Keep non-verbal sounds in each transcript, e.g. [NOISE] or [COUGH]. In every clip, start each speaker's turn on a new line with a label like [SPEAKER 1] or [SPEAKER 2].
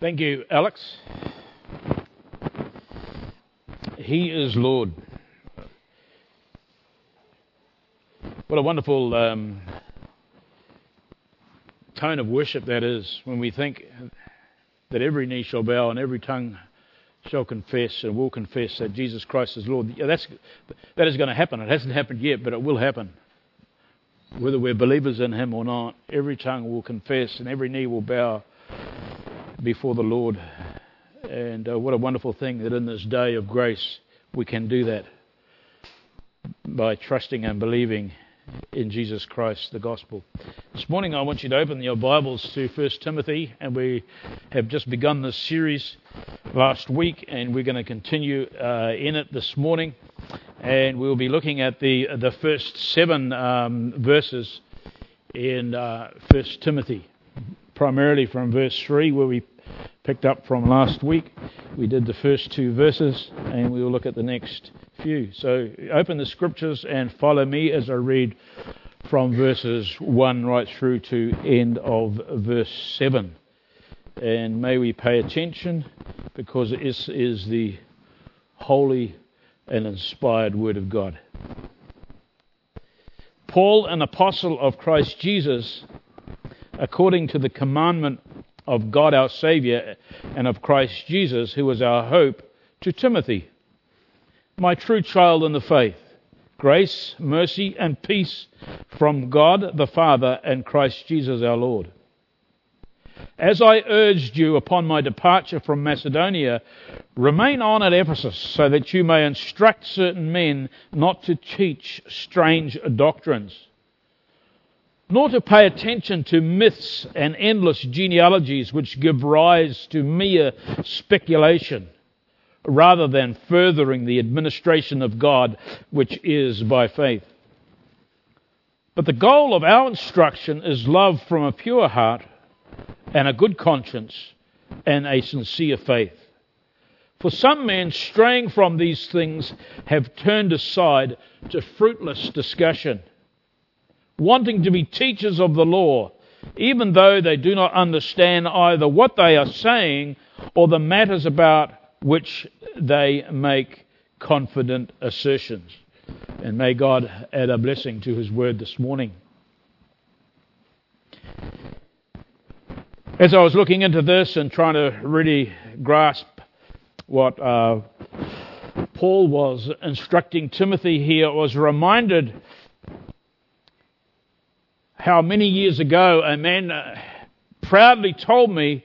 [SPEAKER 1] Thank you, Alex. He is Lord. What a wonderful um, tone of worship that is when we think that every knee shall bow and every tongue shall confess and will confess that Jesus Christ is Lord. That's, that is going to happen. It hasn't happened yet, but it will happen. Whether we're believers in Him or not, every tongue will confess and every knee will bow before the Lord. And uh, what a wonderful thing that in this day of grace we can do that by trusting and believing in Jesus Christ, the gospel. This morning, I want you to open your Bibles to 1 Timothy, and we have just begun this series last week, and we're going to continue uh, in it this morning. And we'll be looking at the the first seven um, verses in uh, 1 Timothy, primarily from verse 3, where we picked up from last week. We did the first two verses, and we will look at the next few. So open the scriptures and follow me as I read from verses 1 right through to end of verse 7. And may we pay attention because this is the holy and inspired Word of God. Paul, an apostle of Christ Jesus, according to the commandment of God our Saviour and of Christ Jesus, who is our hope, to Timothy, my true child in the faith. Grace, mercy, and peace from God the Father and Christ Jesus our Lord. As I urged you upon my departure from Macedonia, remain on at Ephesus so that you may instruct certain men not to teach strange doctrines nor to pay attention to myths and endless genealogies which give rise to mere speculation, rather than furthering the administration of God, which is by faith. But the goal of our instruction is love from a pure heart and a good conscience and a sincere faith. For some men straying from these things have turned aside to fruitless discussion wanting to be teachers of the law, even though they do not understand either what they are saying or the matters about which they make confident assertions. And may God add a blessing to His word this morning. As I was looking into this and trying to really grasp what uh, Paul was instructing Timothy here, I was reminded how many years ago a man uh, proudly told me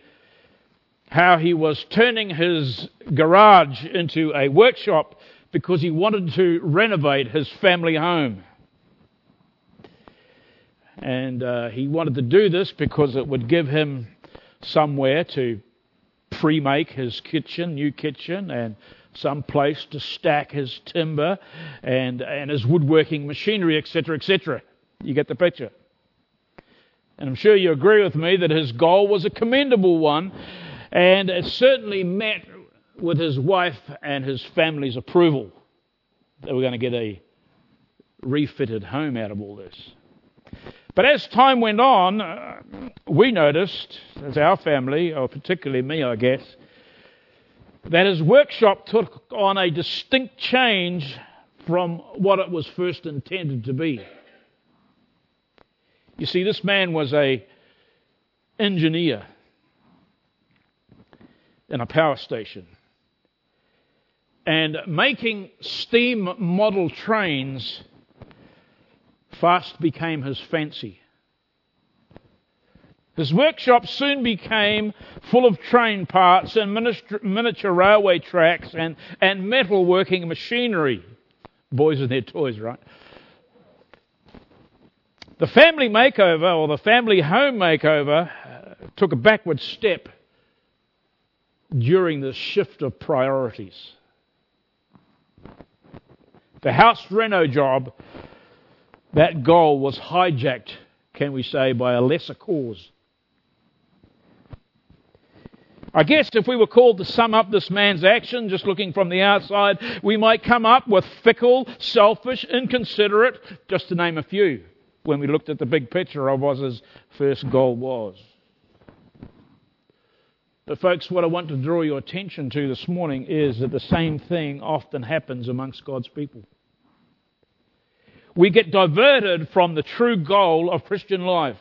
[SPEAKER 1] how he was turning his garage into a workshop because he wanted to renovate his family home. And uh, he wanted to do this because it would give him somewhere to pre make his kitchen, new kitchen, and some place to stack his timber and, and his woodworking machinery, etc., etc. You get the picture. And I'm sure you agree with me that his goal was a commendable one, and it certainly met with his wife and his family's approval. They were going to get a refitted home out of all this. But as time went on, uh, we noticed, as our family, or particularly me, I guess, that his workshop took on a distinct change from what it was first intended to be. You see, this man was a engineer in a power station. And making steam model trains fast became his fancy. His workshop soon became full of train parts and miniature railway tracks and, and metalworking machinery. Boys and their toys, right? The family makeover or the family home makeover uh, took a backward step during the shift of priorities. The house reno job, that goal was hijacked, can we say, by a lesser cause. I guess if we were called to sum up this man's action, just looking from the outside, we might come up with fickle, selfish, inconsiderate, just to name a few when we looked at the big picture of what his first goal was. But, folks, what I want to draw your attention to this morning is that the same thing often happens amongst God's people. We get diverted from the true goal of Christian life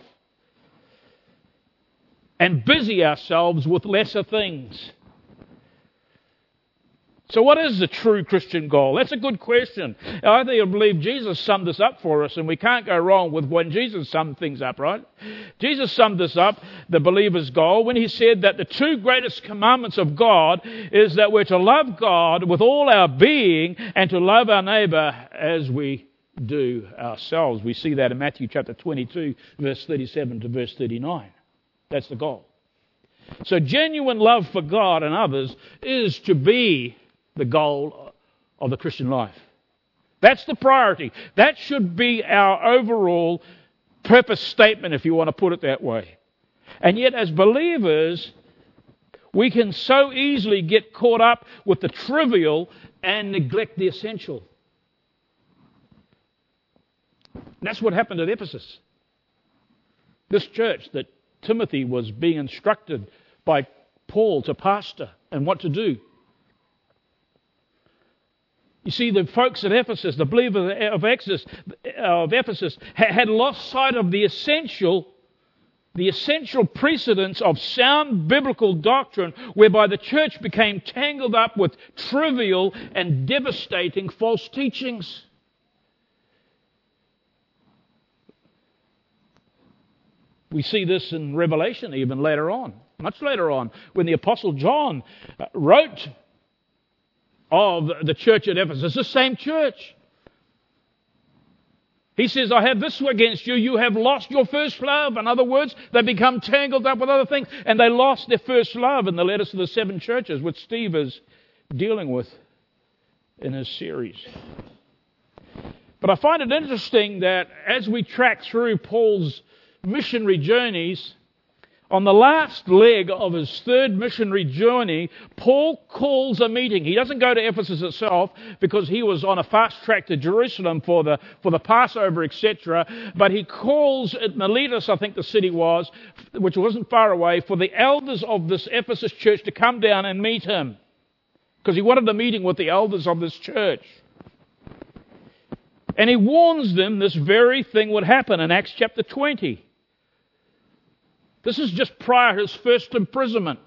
[SPEAKER 1] and busy ourselves with lesser things. So, what is the true Christian goal? That's a good question. I think I believe Jesus summed this up for us, and we can't go wrong with when Jesus summed things up, right? Jesus summed this up, the believer's goal, when he said that the two greatest commandments of God is that we're to love God with all our being and to love our neighbor as we do ourselves. We see that in Matthew chapter 22, verse 37 to verse 39. That's the goal. So, genuine love for God and others is to be the goal of the Christian life. That's the priority. That should be our overall purpose statement, if you want to put it that way. And yet, as believers, we can so easily get caught up with the trivial and neglect the essential. that's what happened at Ephesus. This church that Timothy was being instructed by Paul to pastor and what to do. You see, the folks at Ephesus, the believers of Ephesus, of Ephesus had lost sight of the essential, the essential precedents of sound biblical doctrine, whereby the church became tangled up with trivial and devastating false teachings. We see this in Revelation even later on, much later on, when the Apostle John uh, wrote of the church at Ephesus, the same church. He says, I have this against you. You have lost your first love. In other words, they become tangled up with other things, and they lost their first love in the letters to the seven churches, which Steve is dealing with in his series. But I find it interesting that as we track through Paul's missionary journeys, on the last leg of his third missionary journey, Paul calls a meeting. He doesn't go to Ephesus itself because he was on a fast track to Jerusalem for the, for the Passover, etc. But he calls at Miletus, I think the city was, which wasn't far away, for the elders of this Ephesus church to come down and meet him. Because he wanted a meeting with the elders of this church. And he warns them this very thing would happen in Acts chapter 20. This is just prior to his first imprisonment.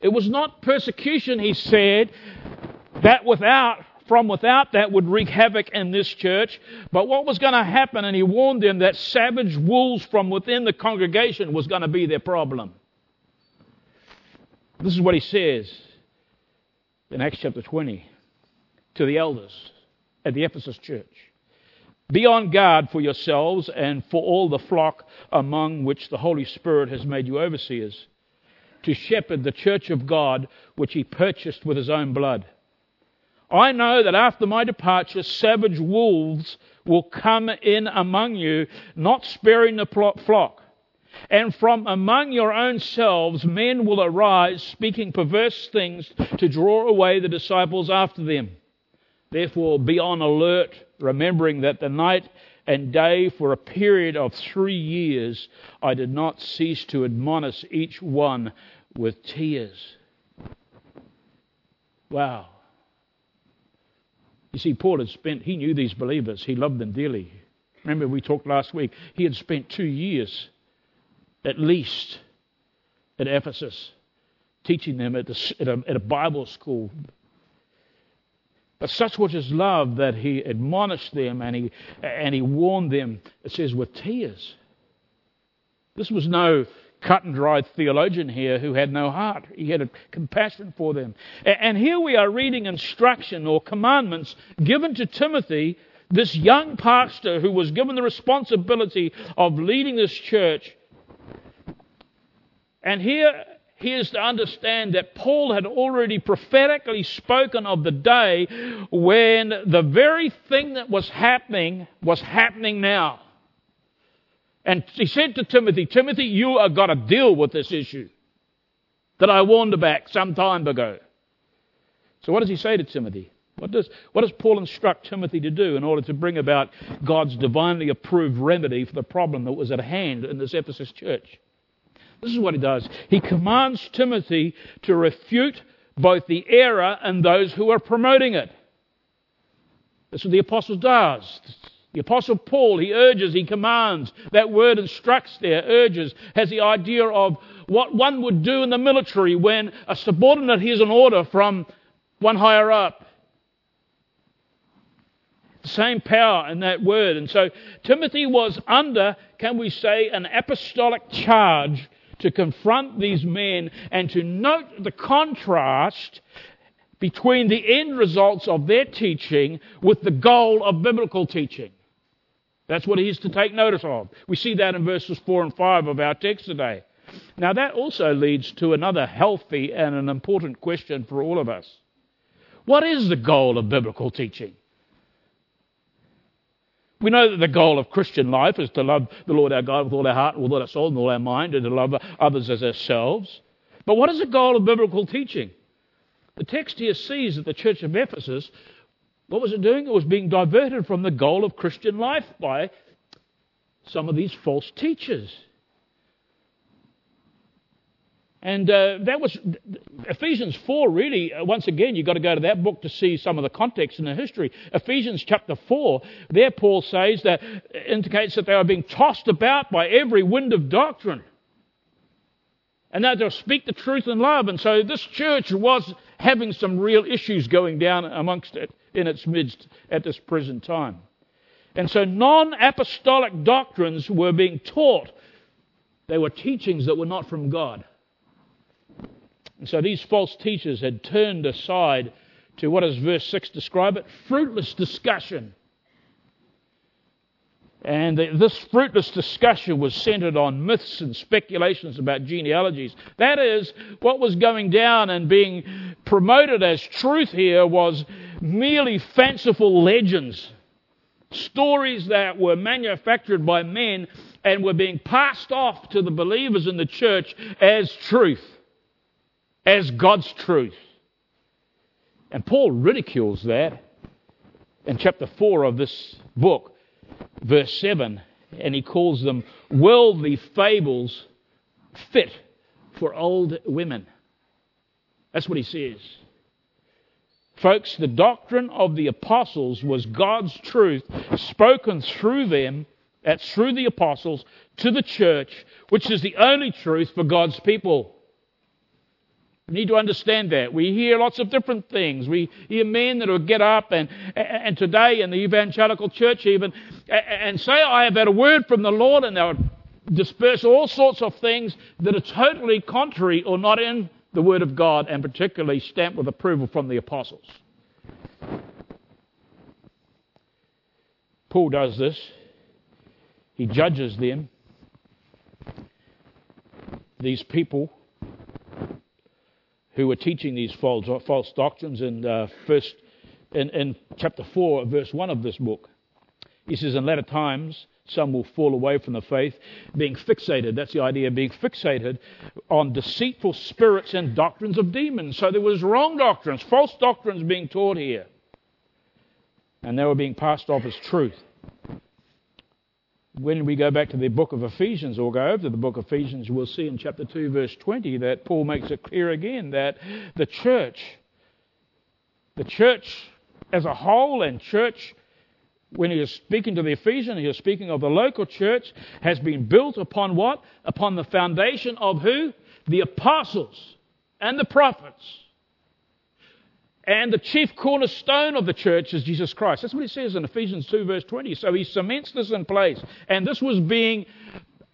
[SPEAKER 1] It was not persecution, he said, that without from without that would wreak havoc in this church. But what was going to happen, and he warned them that savage wolves from within the congregation was going to be their problem. This is what he says in Acts chapter 20 to the elders at the Ephesus church. Be on guard for yourselves and for all the flock among which the Holy Spirit has made you overseers, to shepherd the church of God which he purchased with his own blood. I know that after my departure, savage wolves will come in among you, not sparing the flock. And from among your own selves, men will arise, speaking perverse things to draw away the disciples after them. Therefore, be on alert remembering that the night and day for a period of three years I did not cease to admonish each one with tears. Wow. You see, Paul had spent, he knew these believers, he loved them dearly. Remember, we talked last week, he had spent two years at least at Ephesus teaching them at, the, at, a, at a Bible school, but such was his love that he admonished them and he, and he warned them, it says, with tears. This was no cut and dried theologian here who had no heart. He had compassion for them. And here we are reading instruction or commandments given to Timothy, this young pastor who was given the responsibility of leading this church. And here he is to understand that Paul had already prophetically spoken of the day when the very thing that was happening was happening now. And he said to Timothy, Timothy, you are got to deal with this issue that I warned about some time ago. So what does he say to Timothy? What does, what does Paul instruct Timothy to do in order to bring about God's divinely approved remedy for the problem that was at hand in this Ephesus church? This is what he does. He commands Timothy to refute both the error and those who are promoting it. That's what the apostle does. The apostle Paul, he urges, he commands. That word instructs there, urges, has the idea of what one would do in the military when a subordinate hears an order from one higher up. The same power in that word. And so Timothy was under, can we say, an apostolic charge to confront these men and to note the contrast between the end results of their teaching with the goal of biblical teaching. That's what he's to take notice of. We see that in verses 4 and 5 of our text today. Now, that also leads to another healthy and an important question for all of us. What is the goal of biblical teaching? We know that the goal of Christian life is to love the Lord our God with all our heart, with all our soul, and all our mind, and to love others as ourselves. But what is the goal of biblical teaching? The text here sees that the church of Ephesus, what was it doing? It was being diverted from the goal of Christian life by some of these false teachers. And uh, that was Ephesians 4, really. Uh, once again, you've got to go to that book to see some of the context and the history. Ephesians chapter 4, there Paul says that indicates that they are being tossed about by every wind of doctrine. And that they'll speak the truth in love. And so this church was having some real issues going down amongst it in its midst at this present time. And so non apostolic doctrines were being taught. They were teachings that were not from God. And so these false teachers had turned aside to what does verse 6 describe it? Fruitless discussion. And this fruitless discussion was centered on myths and speculations about genealogies. That is, what was going down and being promoted as truth here was merely fanciful legends. Stories that were manufactured by men and were being passed off to the believers in the church as truth as God's truth. And Paul ridicules that in chapter 4 of this book, verse 7, and he calls them worldly fables fit for old women. That's what he says. Folks, the doctrine of the apostles was God's truth spoken through them, through the apostles, to the church, which is the only truth for God's people. We need to understand that. We hear lots of different things. We hear men that will get up and, and today in the evangelical church even and say, I have had a word from the Lord, and they'll disperse all sorts of things that are totally contrary or not in the Word of God, and particularly stamped with approval from the apostles. Paul does this. He judges them, these people who were teaching these false, false doctrines in, uh, first, in, in chapter 4, verse 1 of this book. He says, In latter times, some will fall away from the faith, being fixated. That's the idea, being fixated on deceitful spirits and doctrines of demons. So there was wrong doctrines, false doctrines being taught here. And they were being passed off as truth when we go back to the book of Ephesians or go over to the book of Ephesians, we'll see in chapter 2, verse 20, that Paul makes it clear again that the church, the church as a whole and church, when he is speaking to the Ephesians, he is speaking of the local church, has been built upon what? Upon the foundation of who? The apostles and the prophets and the chief cornerstone of the church is Jesus Christ. That's what he says in Ephesians 2, verse 20. So he cements this in place. And this was being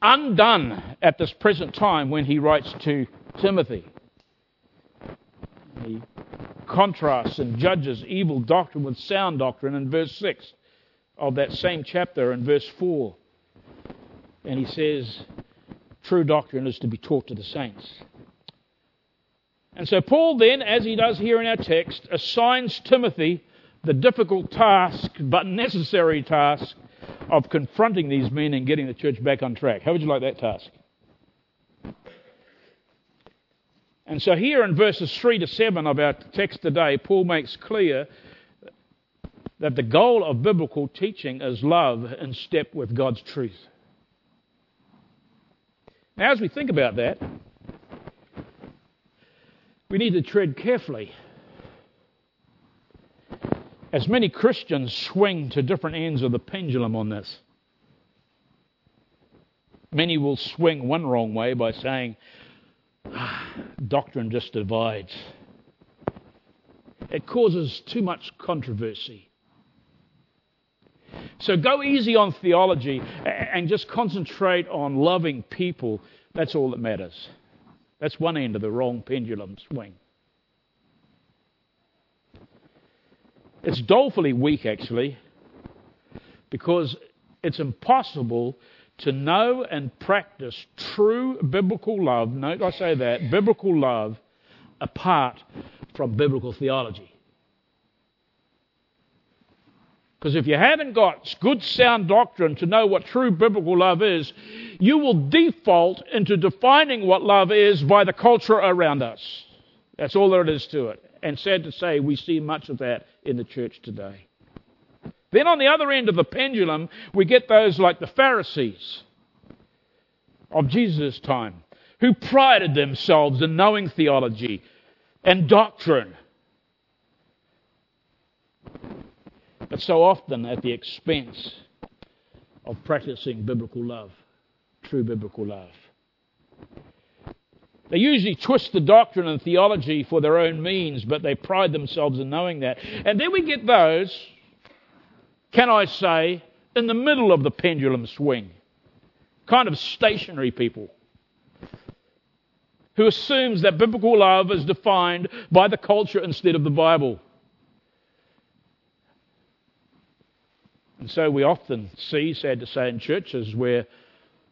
[SPEAKER 1] undone at this present time when he writes to Timothy. He contrasts and judges evil doctrine with sound doctrine in verse 6 of that same chapter in verse 4. And he says, True doctrine is to be taught to the saints. And so Paul then, as he does here in our text, assigns Timothy the difficult task, but necessary task, of confronting these men and getting the church back on track. How would you like that task? And so here in verses 3 to 7 of our text today, Paul makes clear that the goal of biblical teaching is love in step with God's truth. Now, as we think about that, we need to tread carefully. As many Christians swing to different ends of the pendulum on this, many will swing one wrong way by saying, ah, doctrine just divides. It causes too much controversy. So go easy on theology and just concentrate on loving people. That's all that matters. That's one end of the wrong pendulum swing. It's dolefully weak, actually, because it's impossible to know and practice true biblical love. Note I say that biblical love apart from biblical theology. Because if you haven't got good sound doctrine to know what true biblical love is, you will default into defining what love is by the culture around us. That's all there is to it. And sad to say, we see much of that in the church today. Then on the other end of the pendulum, we get those like the Pharisees of Jesus' time, who prided themselves in knowing theology and doctrine but so often at the expense of practicing biblical love, true biblical love. They usually twist the doctrine and theology for their own means, but they pride themselves in knowing that. And then we get those, can I say, in the middle of the pendulum swing, kind of stationary people, who assumes that biblical love is defined by the culture instead of the Bible. And so we often see, sad to say, in churches where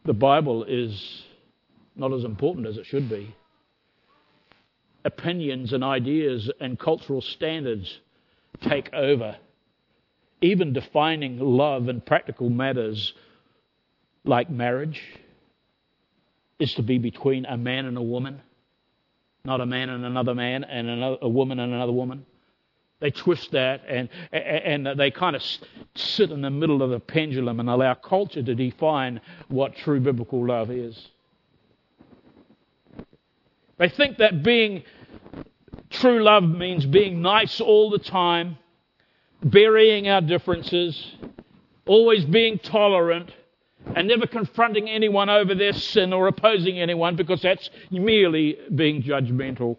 [SPEAKER 1] the Bible is not as important as it should be. Opinions and ideas and cultural standards take over, even defining love and practical matters like marriage is to be between a man and a woman, not a man and another man and another, a woman and another woman. They twist that and, and they kind of sit in the middle of the pendulum and allow culture to define what true biblical love is. They think that being true love means being nice all the time, burying our differences, always being tolerant, and never confronting anyone over their sin or opposing anyone because that's merely being judgmental.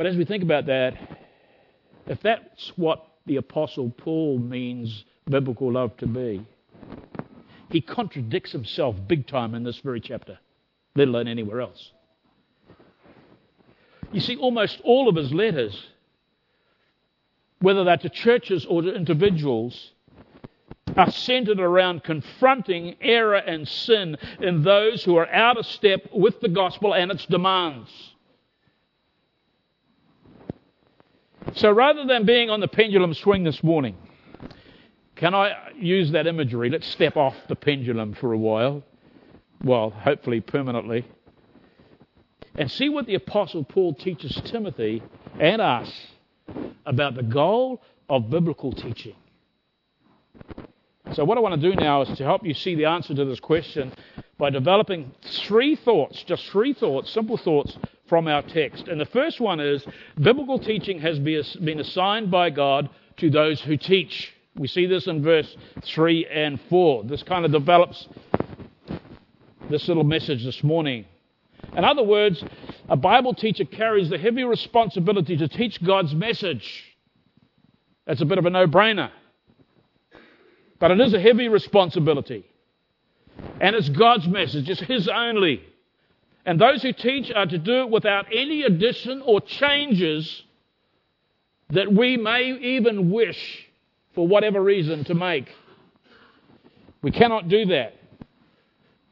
[SPEAKER 1] But as we think about that, if that's what the Apostle Paul means biblical love to be, he contradicts himself big time in this very chapter, let alone anywhere else. You see, almost all of his letters, whether they're to churches or to individuals, are centered around confronting error and sin in those who are out of step with the gospel and its demands. So rather than being on the pendulum swing this morning, can I use that imagery? Let's step off the pendulum for a while. Well, hopefully permanently. And see what the Apostle Paul teaches Timothy and us about the goal of biblical teaching. So, what I want to do now is to help you see the answer to this question by developing three thoughts, just three thoughts, simple thoughts from our text. And the first one is biblical teaching has been assigned by God to those who teach. We see this in verse 3 and 4. This kind of develops this little message this morning. In other words, a Bible teacher carries the heavy responsibility to teach God's message. That's a bit of a no brainer. But it is a heavy responsibility. And it's God's message, it's His only. And those who teach are to do it without any addition or changes that we may even wish, for whatever reason, to make. We cannot do that.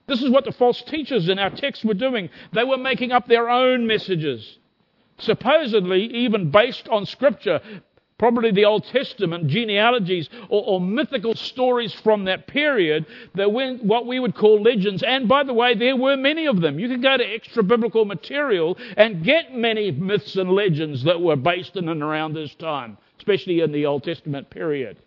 [SPEAKER 1] This is what the false teachers in our text were doing. They were making up their own messages, supposedly even based on Scripture, probably the Old Testament genealogies or, or, mythical stories from that period that were what we would call legends. And by the way, there were many of them. You can go to extra biblical material and get many myths and legends that were based in and around this time, especially in the Old Testament period.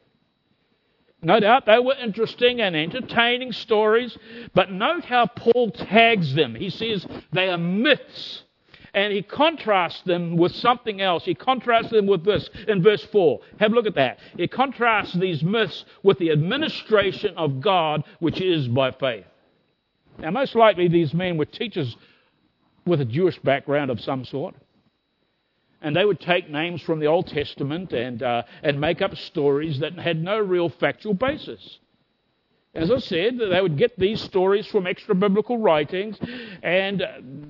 [SPEAKER 1] No doubt they were interesting and entertaining stories, but note how Paul tags them. He says they are myths. And he contrasts them with something else. He contrasts them with this in verse 4. Have a look at that. He contrasts these myths with the administration of God, which is by faith. Now, most likely these men were teachers with a Jewish background of some sort and they would take names from the Old Testament and, uh, and make up stories that had no real factual basis. As I said, they would get these stories from extra biblical writings, and uh,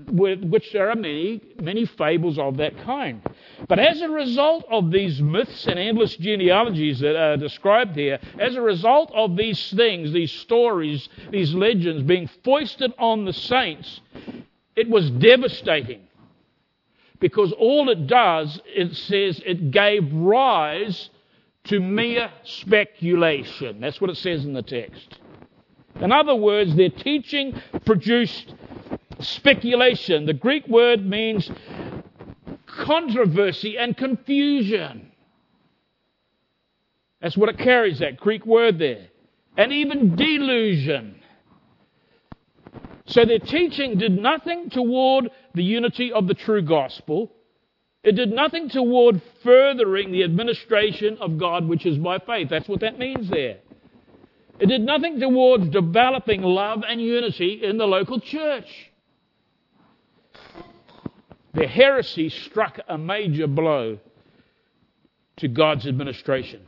[SPEAKER 1] with which there are many, many fables of that kind. But as a result of these myths and endless genealogies that are described here, as a result of these things, these stories, these legends being foisted on the saints, it was devastating because all it does, it says it gave rise to mere speculation. That's what it says in the text. In other words, their teaching produced speculation. The Greek word means controversy and confusion. That's what it carries, that Greek word there. And even delusion. So their teaching did nothing toward the unity of the true gospel. It did nothing toward furthering the administration of God, which is by faith. That's what that means there. It did nothing towards developing love and unity in the local church. The heresy struck a major blow to God's administration.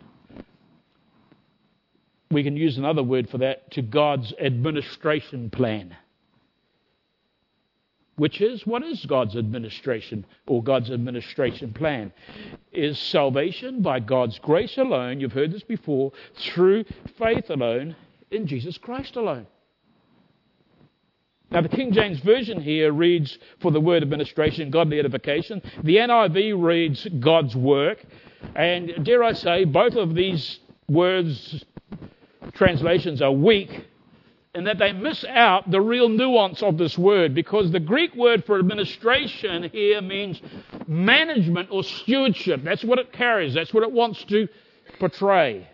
[SPEAKER 1] We can use another word for that to God's administration plan which is what is God's administration or God's administration plan? Is salvation by God's grace alone, you've heard this before, through faith alone, in Jesus Christ alone. Now, the King James Version here reads for the word administration, godly edification. The NIV reads God's work. And dare I say, both of these words, translations, are weak and that they miss out the real nuance of this word because the Greek word for administration here means management or stewardship. That's what it carries, that's what it wants to portray.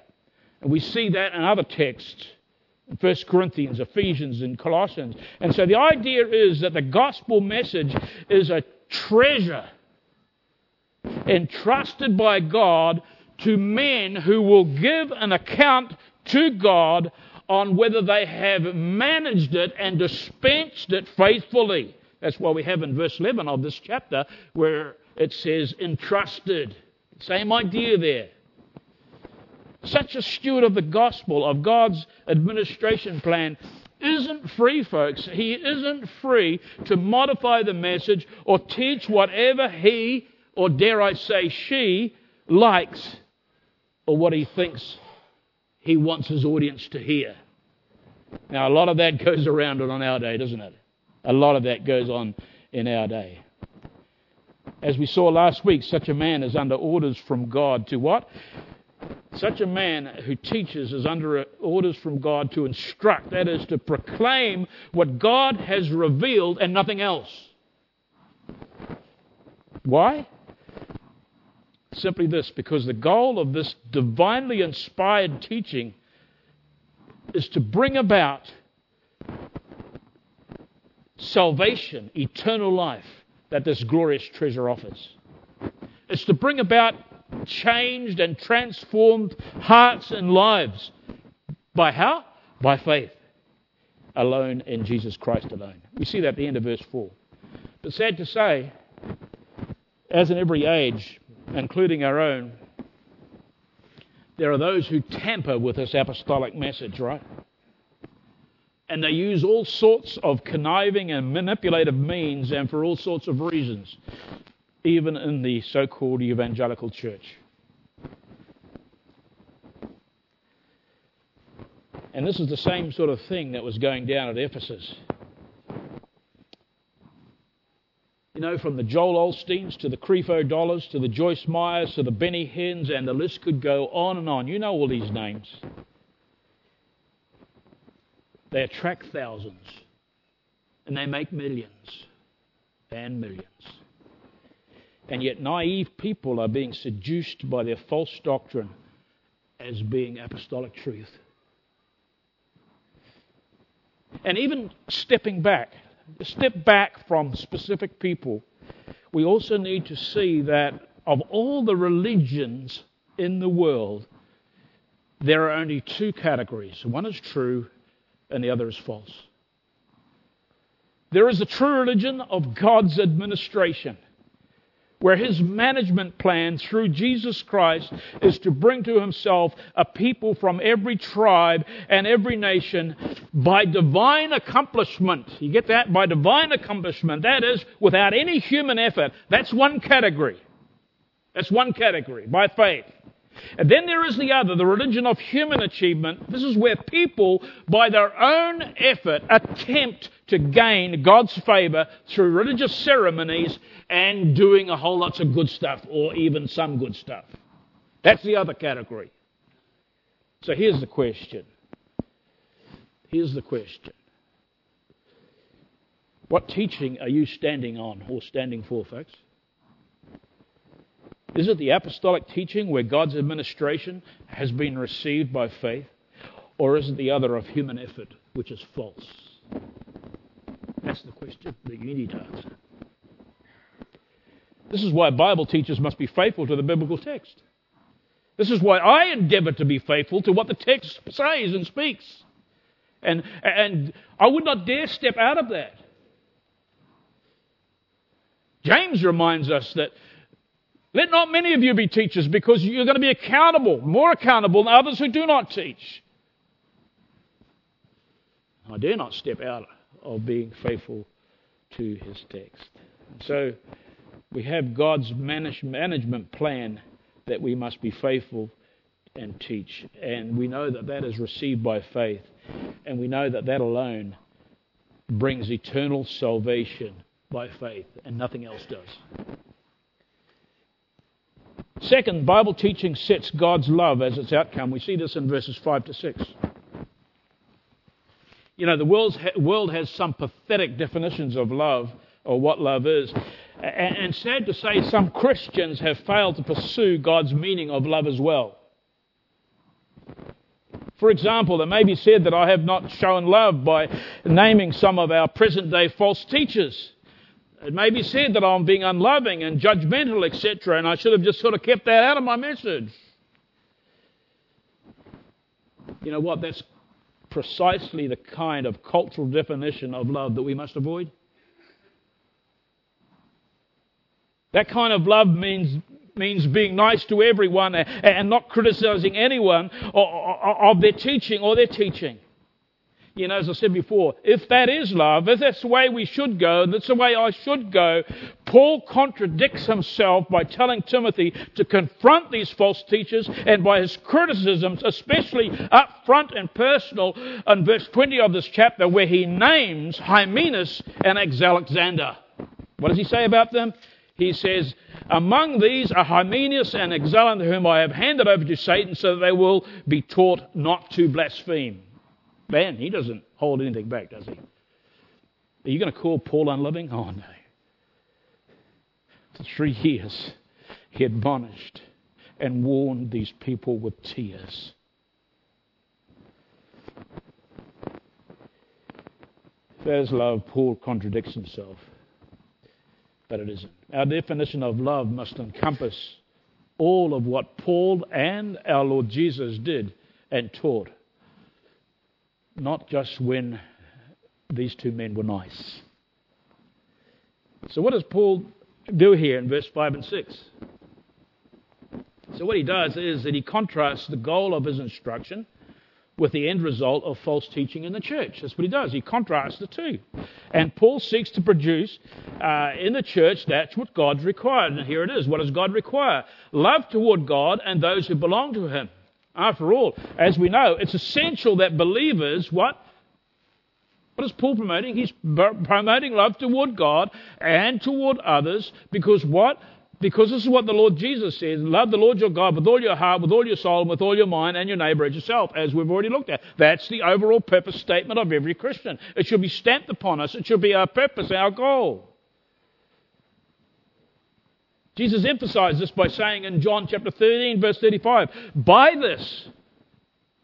[SPEAKER 1] And we see that in other texts. 1 Corinthians, Ephesians, and Colossians. And so the idea is that the gospel message is a treasure entrusted by God to men who will give an account to God on whether they have managed it and dispensed it faithfully. That's why we have in verse 11 of this chapter where it says entrusted. Same idea there. Such a steward of the gospel, of God's administration plan, isn't free, folks. He isn't free to modify the message or teach whatever he, or dare I say she, likes or what he thinks he wants his audience to hear. Now, a lot of that [LAUGHS] goes around on our day, doesn't it? A lot of that goes on in our day. As we saw last week, such a man is under orders from God to what? Such a man who teaches is under orders from God to instruct, that is, to proclaim what God has revealed and nothing else. Why? Simply this because the goal of this divinely inspired teaching is to bring about salvation, eternal life that this glorious treasure offers. It's to bring about changed and transformed hearts and lives. By how? By faith alone in Jesus Christ alone. We see that at the end of verse 4. But sad to say, as in every age, including our own, there are those who tamper with this apostolic message, right? And they use all sorts of conniving and manipulative means and for all sorts of reasons, even in the so called evangelical church. And this is the same sort of thing that was going down at Ephesus. You know, from the Joel Osteens to the Creflo Dollars to the Joyce Meyers to the Benny Hinns, and the list could go on and on. You know all these names. They attract thousands, and they make millions and millions. And yet, naive people are being seduced by their false doctrine as being apostolic truth. And even stepping back, step back from specific people, we also need to see that of all the religions in the world, there are only two categories. One is true and the other is false. There is a true religion of God's administration where his management plan through Jesus Christ is to bring to himself a people from every tribe and every nation by divine accomplishment. You get that? By divine accomplishment. That is, without any human effort. That's one category. That's one category, by faith. And then there is the other, the religion of human achievement. This is where people, by their own effort, attempt to gain God's favor through religious ceremonies and doing a whole lot of good stuff, or even some good stuff. That's the other category. So here's the question. Here's the question. What teaching are you standing on or standing for, folks? Is it the apostolic teaching where God's administration has been received by faith? Or is it the other of human effort, which is false? That's the question that you need to answer. This is why Bible teachers must be faithful to the biblical text. This is why I endeavor to be faithful to what the text says and speaks. And, and I would not dare step out of that. James reminds us that let not many of you be teachers because you're going to be accountable, more accountable than others who do not teach. I dare not step out of being faithful to his text. So we have God's manage, management plan that we must be faithful and teach. And we know that that is received by faith. And we know that that alone brings eternal salvation by faith, and nothing else does. Second, Bible teaching sets God's love as its outcome. We see this in verses 5 to 6. You know, the world has some pathetic definitions of love or what love is. And sad to say, some Christians have failed to pursue God's meaning of love as well. For example, it may be said that I have not shown love by naming some of our present day false teachers. It may be said that I'm being unloving and judgmental, etc., and I should have just sort of kept that out of my message. You know what? That's precisely the kind of cultural definition of love that we must avoid. That kind of love means, means being nice to everyone and not criticizing anyone of their teaching or their teaching you know, as I said before, if that is love, if that's the way we should go, that's the way I should go, Paul contradicts himself by telling Timothy to confront these false teachers and by his criticisms, especially up front and personal, in verse 20 of this chapter, where he names Hymenaeus and Alexander. What does he say about them? He says, Among these are Hymenaeus and Alexander, whom I have handed over to Satan, so that they will be taught not to blaspheme. Man, he doesn't hold anything back, does he? Are you going to call Paul unloving? Oh, no. For three years, he admonished and warned these people with tears. There's love, Paul contradicts himself. But it isn't. Our definition of love must encompass all of what Paul and our Lord Jesus did and taught not just when these two men were nice. So, what does Paul do here in verse 5 and 6? So, what he does is that he contrasts the goal of his instruction with the end result of false teaching in the church. That's what he does. He contrasts the two. And Paul seeks to produce uh, in the church that's what God's required. And here it is. What does God require? Love toward God and those who belong to him. After all, as we know, it's essential that believers, what? What is Paul promoting? He's promoting love toward God and toward others because what? Because this is what the Lord Jesus says love the Lord your God with all your heart, with all your soul, and with all your mind, and your neighbor as yourself, as we've already looked at. That's the overall purpose statement of every Christian. It should be stamped upon us, it should be our purpose, our goal. Jesus emphasized this by saying in John chapter 13, verse 35, By this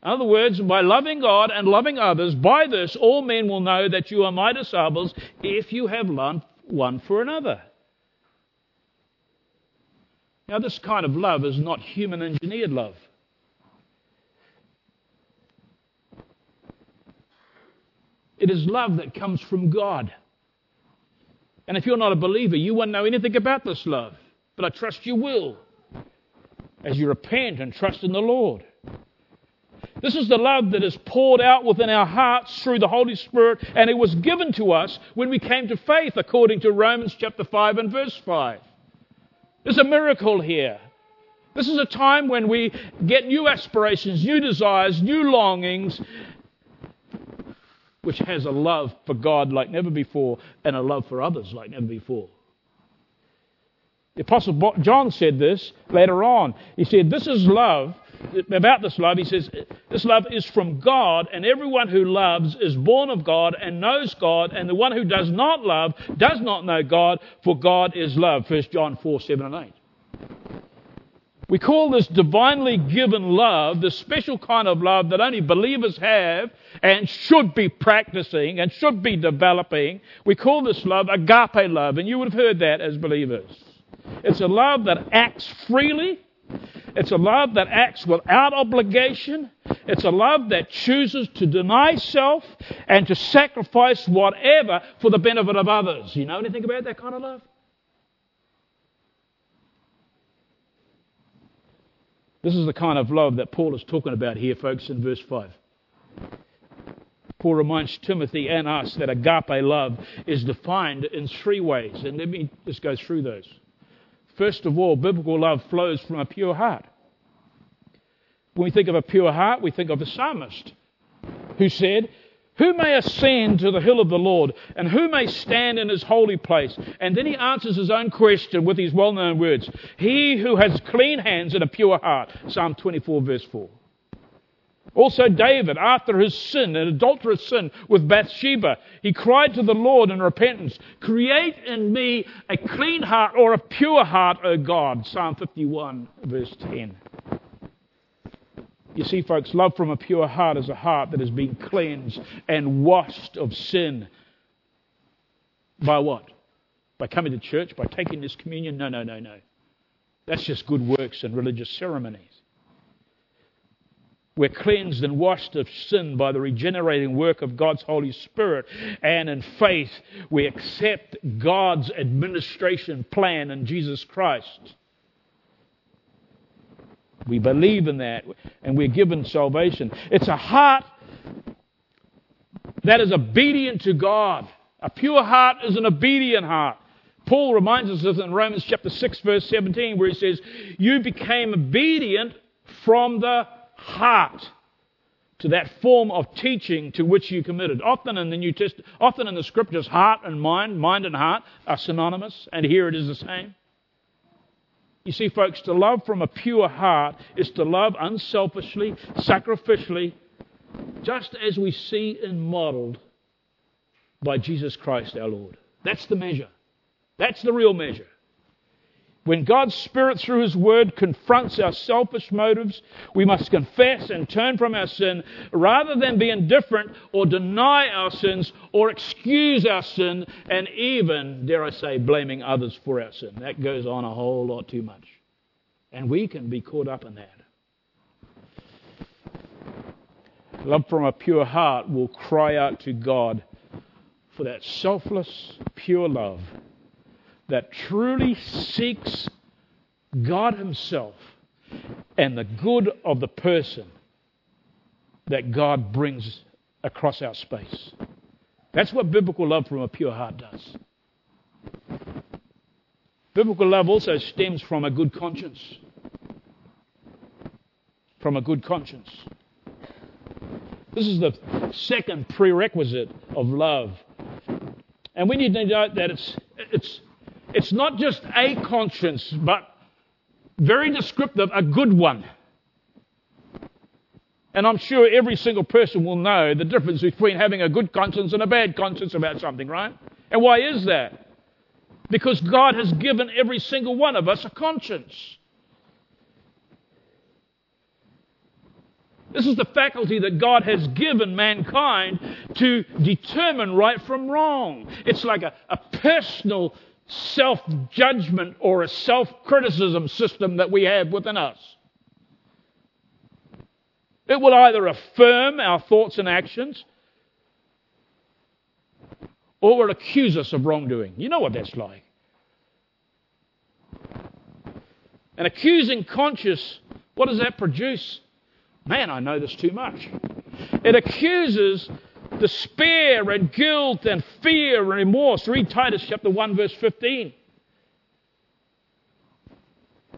[SPEAKER 1] In other words, by loving God and loving others, by this all men will know that you are my disciples if you have love one for another. Now, this kind of love is not human engineered love. It is love that comes from God. And if you're not a believer, you won't know anything about this love. But I trust you will as you repent and trust in the Lord. This is the love that is poured out within our hearts through the Holy Spirit, and it was given to us when we came to faith, according to Romans chapter 5 and verse 5. There's a miracle here. This is a time when we get new aspirations, new desires, new longings, which has a love for God like never before and a love for others like never before. The Apostle John said this later on. He said, This is love. About this love, he says, This love is from God, and everyone who loves is born of God and knows God, and the one who does not love does not know God, for God is love. 1 John 4 7 and 8. We call this divinely given love, the special kind of love that only believers have and should be practicing and should be developing. We call this love agape love, and you would have heard that as believers. It's a love that acts freely. It's a love that acts without obligation. It's a love that chooses to deny self and to sacrifice whatever for the benefit of others. You know anything about that kind of love? This is the kind of love that Paul is talking about here, folks, in verse 5. Paul reminds Timothy and us that agape love is defined in three ways. And let me just go through those. First of all, biblical love flows from a pure heart. When we think of a pure heart, we think of the psalmist who said, Who may ascend to the hill of the Lord, and who may stand in his holy place? And then he answers his own question with these well known words He who has clean hands and a pure heart. Psalm 24, verse 4. Also, David, after his sin, an adulterous sin with Bathsheba, he cried to the Lord in repentance, Create in me a clean heart or a pure heart, O God. Psalm 51, verse 10. You see, folks, love from a pure heart is a heart that has been cleansed and washed of sin. By what? By coming to church? By taking this communion? No, no, no, no. That's just good works and religious ceremonies. We're cleansed and washed of sin by the regenerating work of God's Holy Spirit. And in faith, we accept God's administration plan in Jesus Christ. We believe in that, and we're given salvation. It's a heart that is obedient to God. A pure heart is an obedient heart. Paul reminds us of in Romans chapter 6, verse 17, where he says, You became obedient from the heart to that form of teaching to which you committed. Often in the New Testament, often in the scriptures, heart and mind, mind and heart are synonymous, and here it is the same. You see, folks, to love from a pure heart is to love unselfishly, sacrificially, just as we see and modeled by Jesus Christ our Lord. That's the measure. That's the real measure. When God's Spirit, through His Word, confronts our selfish motives, we must confess and turn from our sin rather than be indifferent or deny our sins or excuse our sin and even, dare I say, blaming others for our sin. That goes on a whole lot too much. And we can be caught up in that. Love from a pure heart will cry out to God for that selfless, pure love that truly seeks God Himself and the good of the person that God brings across our space. That's what biblical love from a pure heart does. Biblical love also stems from a good conscience. From a good conscience. This is the second prerequisite of love. And we need to note that it's, it's it's not just a conscience, but very descriptive, a good one. And I'm sure every single person will know the difference between having a good conscience and a bad conscience about something, right? And why is that? Because God has given every single one of us a conscience. This is the faculty that God has given mankind to determine right from wrong. It's like a, a personal self judgment or a self criticism system that we have within us. It will either affirm our thoughts and actions or will accuse us of wrongdoing. You know what that's like. An accusing conscience, what does that produce? Man, I know this too much. It accuses despair and guilt and fear and remorse. Read Titus chapter 1, verse 15.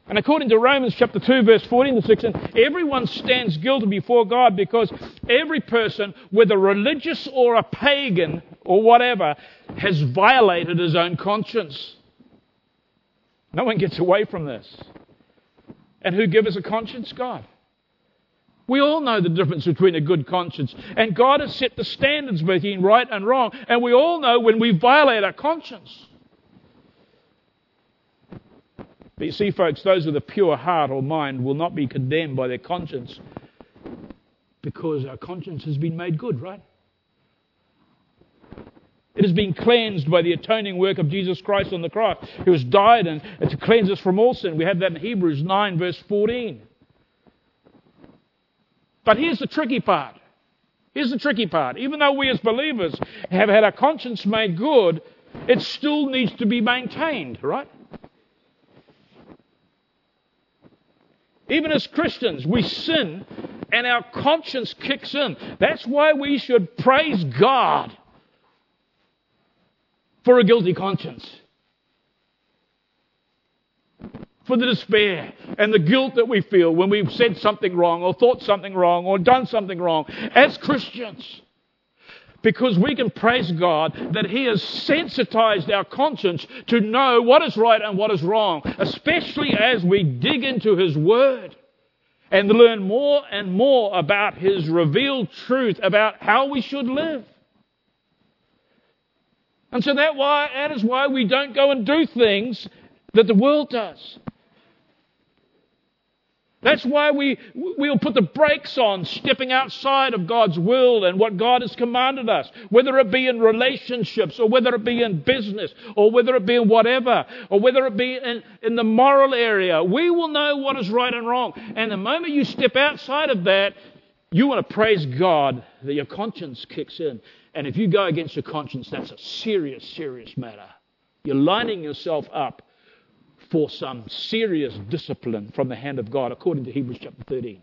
[SPEAKER 1] And according to Romans chapter 2, verse 14 to 16, everyone stands guilty before God because every person, whether religious or a pagan or whatever, has violated his own conscience. No one gets away from this. And who gives us a conscience? God. We all know the difference between a good conscience. And God has set the standards between right and wrong. And we all know when we violate our conscience. But you see, folks, those with a pure heart or mind will not be condemned by their conscience because our conscience has been made good, right? It has been cleansed by the atoning work of Jesus Christ on the cross, who has died and, to cleanse us from all sin. We have that in Hebrews 9, verse 14. But here's the tricky part. Here's the tricky part. Even though we as believers have had our conscience made good, it still needs to be maintained, right? Even as Christians, we sin and our conscience kicks in. That's why we should praise God for a guilty conscience for the despair and the guilt that we feel when we've said something wrong or thought something wrong or done something wrong as Christians. Because we can praise God that He has sensitized our conscience to know what is right and what is wrong, especially as we dig into His Word and learn more and more about His revealed truth about how we should live. And so that, why, that is why we don't go and do things that the world does. That's why we, we'll put the brakes on stepping outside of God's will and what God has commanded us, whether it be in relationships or whether it be in business or whether it be in whatever or whether it be in, in the moral area. We will know what is right and wrong. And the moment you step outside of that, you want to praise God that your conscience kicks in. And if you go against your conscience, that's a serious, serious matter. You're lining yourself up for some serious discipline from the hand of God, according to Hebrews chapter 13.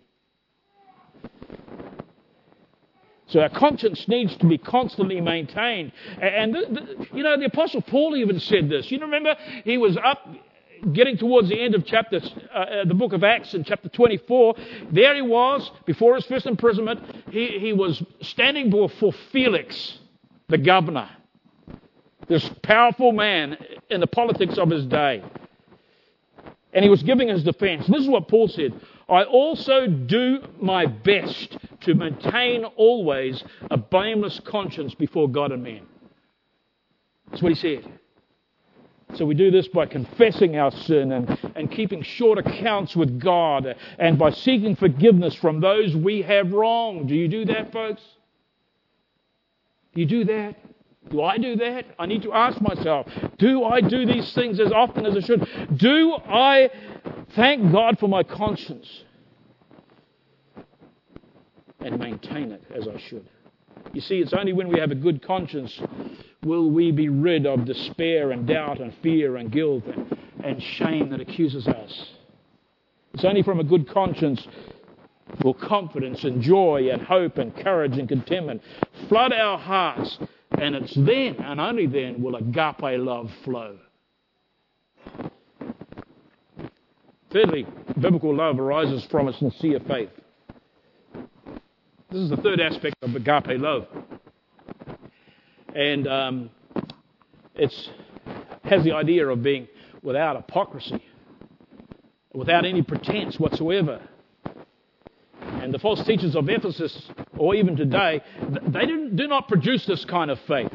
[SPEAKER 1] So our conscience needs to be constantly maintained. And, the, the, you know, the Apostle Paul even said this. You remember he was up getting towards the end of chapter, uh, uh, the book of Acts in chapter 24. There he was, before his first imprisonment. He, he was standing before Felix, the governor, this powerful man in the politics of his day. And he was giving his defense. This is what Paul said I also do my best to maintain always a blameless conscience before God and men. That's what he said. So we do this by confessing our sin and, and keeping short accounts with God and by seeking forgiveness from those we have wronged. Do you do that, folks? Do you do that? Do I do that? I need to ask myself, do I do these things as often as I should? Do I thank God for my conscience and maintain it as I should? You see, it's only when we have a good conscience will we be rid of despair and doubt and fear and guilt and, and shame that accuses us. It's only from a good conscience will confidence and joy and hope and courage and contentment flood our hearts and it's then and only then will agape love flow. Thirdly, biblical love arises from a sincere faith. This is the third aspect of agape love. And um, it has the idea of being without hypocrisy, without any pretense whatsoever. And the false teachers of Ephesus, or even today, they do not produce this kind of faith.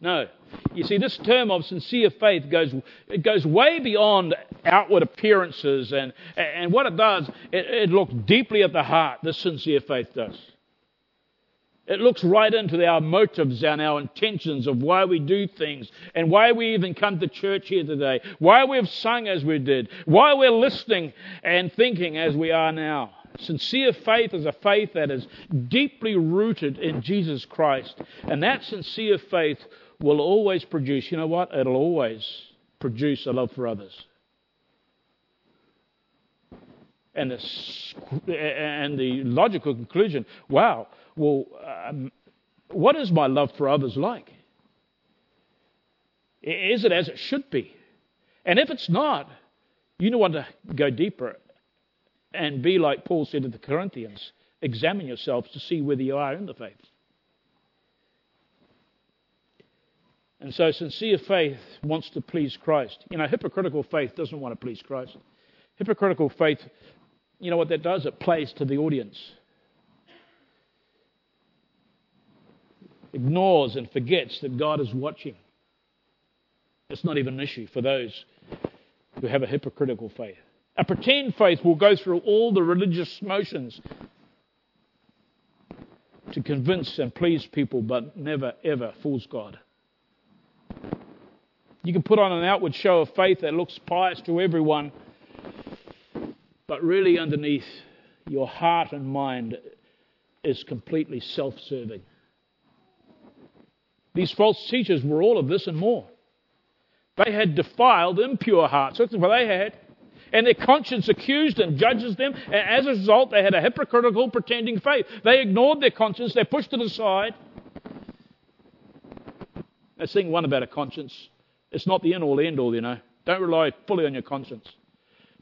[SPEAKER 1] No. You see, this term of sincere faith goes, it goes way beyond outward appearances. And, and what it does, it, it looks deeply at the heart, the sincere faith does. It looks right into our motives and our intentions of why we do things and why we even come to church here today, why we've sung as we did, why we're listening and thinking as we are now. Sincere faith is a faith that is deeply rooted in Jesus Christ. And that sincere faith will always produce, you know what? It'll always produce a love for others. And the, and the logical conclusion wow, well, um, what is my love for others like? Is it as it should be? And if it's not, you know want to go deeper and be like Paul said to the Corinthians examine yourselves to see whether you are in the faith. And so, sincere faith wants to please Christ. You know, hypocritical faith doesn't want to please Christ. Hypocritical faith, you know what that does? It plays to the audience. ignores and forgets that God is watching. It's not even an issue for those who have a hypocritical faith. A pretend faith will go through all the religious motions to convince and please people, but never ever fools God. You can put on an outward show of faith that looks pious to everyone, but really underneath, your heart and mind is completely self serving. These false teachers were all of this and more. They had defiled impure hearts. That's what they had. And their conscience accused and judges them. And as a result, they had a hypocritical, pretending faith. They ignored their conscience, they pushed it aside. Let's think one about a conscience. It's not the end all, the end all, you know. Don't rely fully on your conscience.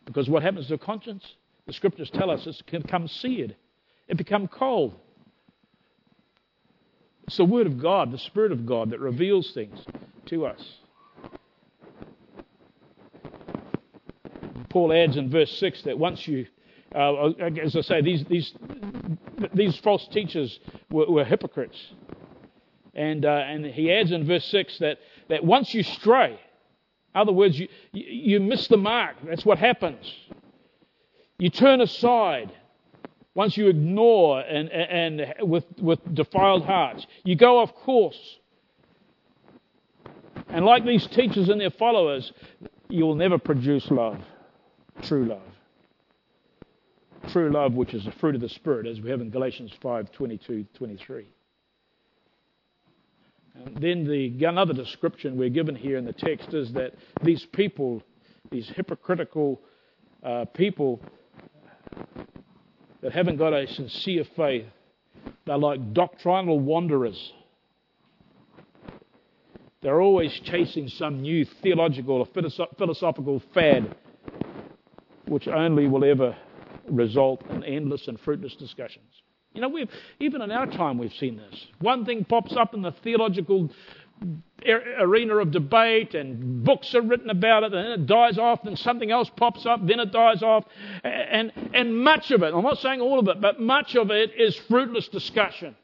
[SPEAKER 1] Because what happens to a conscience? The scriptures tell us it becomes seared, it becomes cold. It's the Word of God, the Spirit of God, that reveals things to us. Paul adds in verse 6 that once you, uh, as I say, these, these, these false teachers were, were hypocrites. And, uh, and he adds in verse 6 that, that once you stray, in other words, you, you miss the mark. That's what happens. You turn aside once you ignore and, and, with, with defiled hearts, you go off course. And like these teachers and their followers, you will never produce love, true love. True love, which is the fruit of the Spirit, as we have in Galatians 5 22 23. And then the, another description we're given here in the text is that these people, these hypocritical uh, people, that haven't got a sincere faith, they're like doctrinal wanderers. They're always chasing some new theological or philosophical fad, which only will ever result in endless and fruitless discussions. You know, we've, even in our time, we've seen this. One thing pops up in the theological arena of debate and books are written about it, and then it dies off, and something else pops up, then it dies off. And, and much of it, I'm not saying all of it, but much of it is fruitless discussion.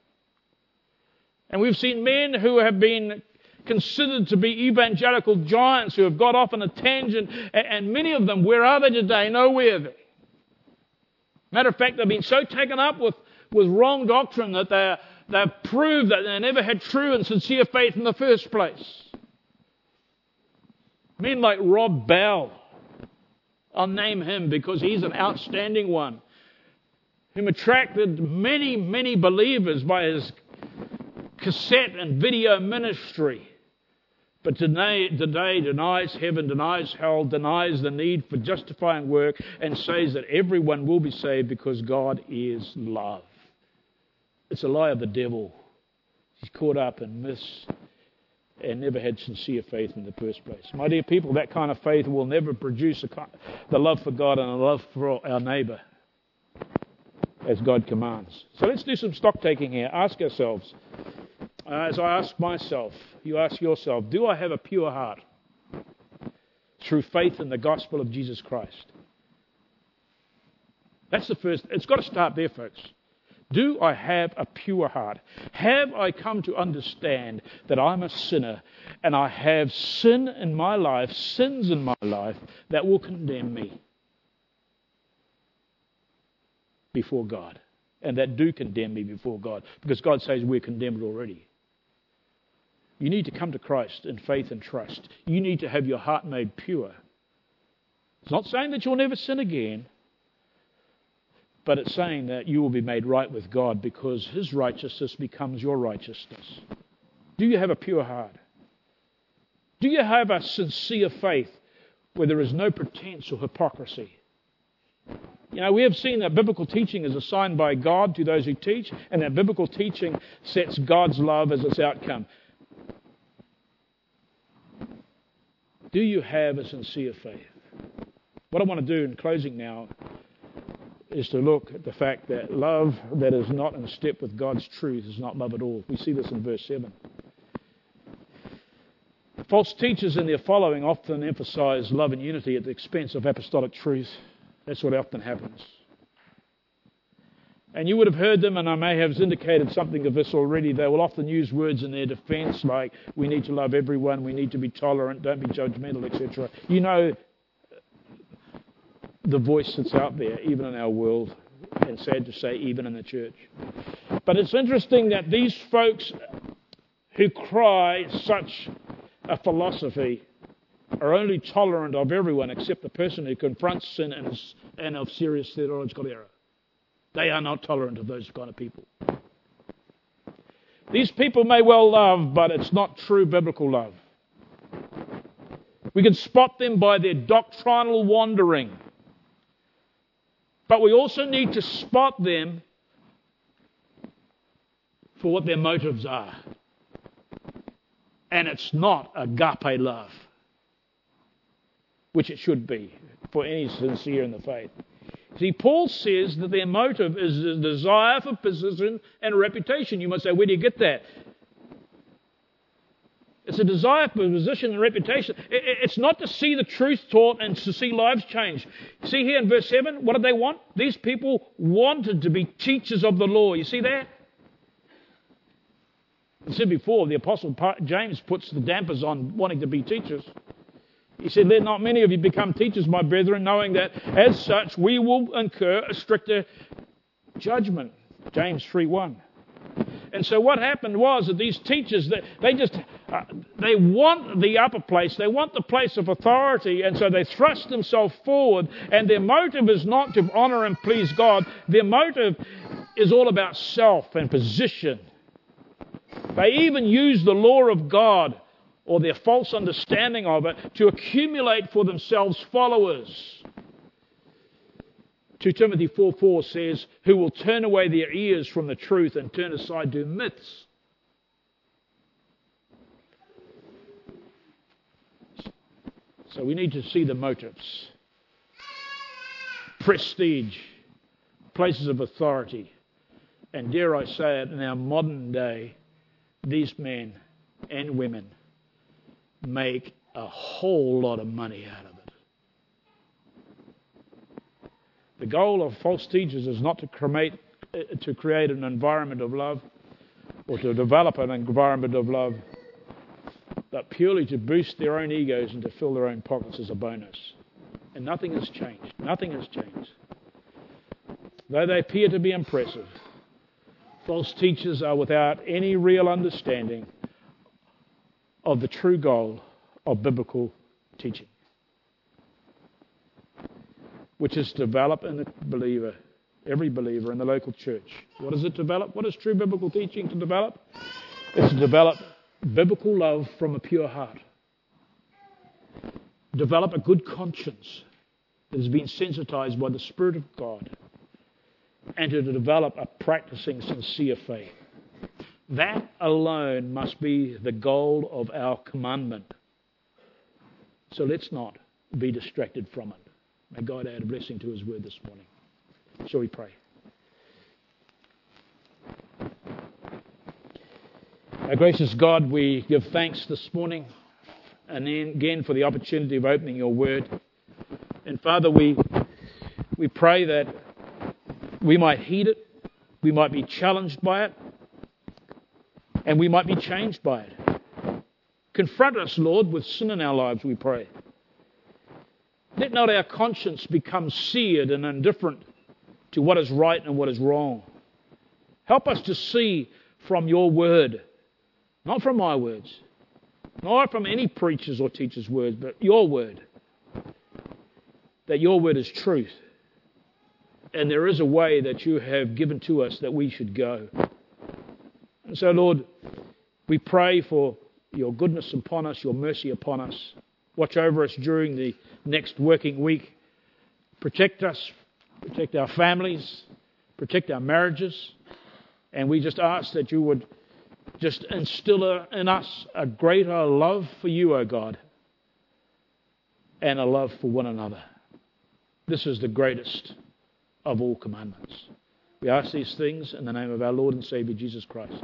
[SPEAKER 1] And we've seen men who have been considered to be evangelical giants who have got off on a tangent, and many of them, where are they today? Nowhere. Matter of fact, they've been so taken up with, with wrong doctrine that they're They've proved that they never had true and sincere faith in the first place. Men like Rob Bell, I'll name him because he's an outstanding one, whom attracted many, many believers by his cassette and video ministry. But today, today denies heaven, denies hell, denies the need for justifying work, and says that everyone will be saved because God is love. It's a lie of the devil. He's caught up in myths and never had sincere faith in the first place. My dear people, that kind of faith will never produce the love for God and a love for our neighbour as God commands. So let's do some stock taking here. Ask ourselves, as I ask myself, you ask yourself, do I have a pure heart through faith in the gospel of Jesus Christ? That's the first, it's got to start there, folks. Do I have a pure heart? Have I come to understand that I'm a sinner and I have sin in my life, sins in my life that will condemn me before God and that do condemn me before God because God says we're condemned already. You need to come to Christ in faith and trust. You need to have your heart made pure. It's not saying that you'll never sin again, but it's saying that you will be made right with God because His righteousness becomes your righteousness. Do you have a pure heart? Do you have a sincere faith where there is no pretense or hypocrisy? You know, we have seen that biblical teaching is assigned by God to those who teach, and that biblical teaching sets God's love as its outcome. Do you have a sincere faith? What I want to do in closing now is to look at the fact that love that is not in step with God's truth is not love at all. We see this in verse 7. False teachers and their following often emphasize love and unity at the expense of apostolic truth. That's what often happens. And you would have heard them, and I may have indicated something of this already. They will often use words in their defense like, we need to love everyone, we need to be tolerant, don't be judgmental, etc. You know the voice that's out there, even in our world, and sad to say, even in the church. But it's interesting that these folks who cry such a philosophy are only tolerant of everyone except the person who confronts sin and, is, and of serious theological error. They are not tolerant of those kind of people. These people may well love, but it's not true biblical love. We can spot them by their doctrinal wandering. But we also need to spot them for what their motives are. And it's not agape love, which it should be for any sincere in the faith. See, Paul says that their motive is the desire for position and reputation. You might say, where do you get that? It's a desire for position and reputation. It's not to see the truth taught and to see lives change. See here in verse 7, what did they want? These people wanted to be teachers of the law. You see that? I said before, the Apostle James puts the dampers on wanting to be teachers. He said, Let not many of you become teachers, my brethren, knowing that as such we will incur a stricter judgment. James 3 1. And so what happened was that these teachers, they, they just, uh, they want the upper place. They want the place of authority. And so they thrust themselves forward. And their motive is not to honor and please God. Their motive is all about self and position. They even use the law of God or their false understanding of it to accumulate for themselves followers. 2 Timothy 4 4 says, Who will turn away their ears from the truth and turn aside to myths. So we need to see the motives prestige, places of authority, and dare I say it, in our modern day, these men and women make a whole lot of money out of it. The goal of false teachers is not to create, uh, to create an environment of love or to develop an environment of love, but purely to boost their own egos and to fill their own pockets as a bonus. And nothing has changed. Nothing has changed. Though they appear to be impressive, false teachers are without any real understanding of the true goal of biblical teaching, which is to develop in the believer, every believer in the local church. What does it develop? What is true biblical teaching to develop? It's to develop biblical love from a pure heart. Develop a good conscience that has been sensitized by the Spirit of God. And to develop a practicing sincere faith. That alone must be the goal of our commandment. So let's not be distracted from it. May God add a blessing to his word this morning. Shall we pray? Our gracious God, we give thanks this morning and again for the opportunity of opening your word. And Father, we, we pray that we might heed it, We might be challenged by it, and we might be changed by it. Confront us, Lord, with sin in our lives, we pray. Let not our conscience become seared and indifferent to what is right and what is wrong. Help us to see from your word, not from my words, not from any preacher's or teacher's words, but your word, that your word is truth. And there is a way that you have given to us that we should go. And so, Lord, we pray for your goodness upon us, your mercy upon us. Watch over us during the next working week. Protect us, protect our families, protect our marriages. And we just ask that you would just instill in us a greater love for you, O oh God, and a love for one another. This is the greatest of all commandments. We ask these things in the name of our Lord and Savior Jesus Christ.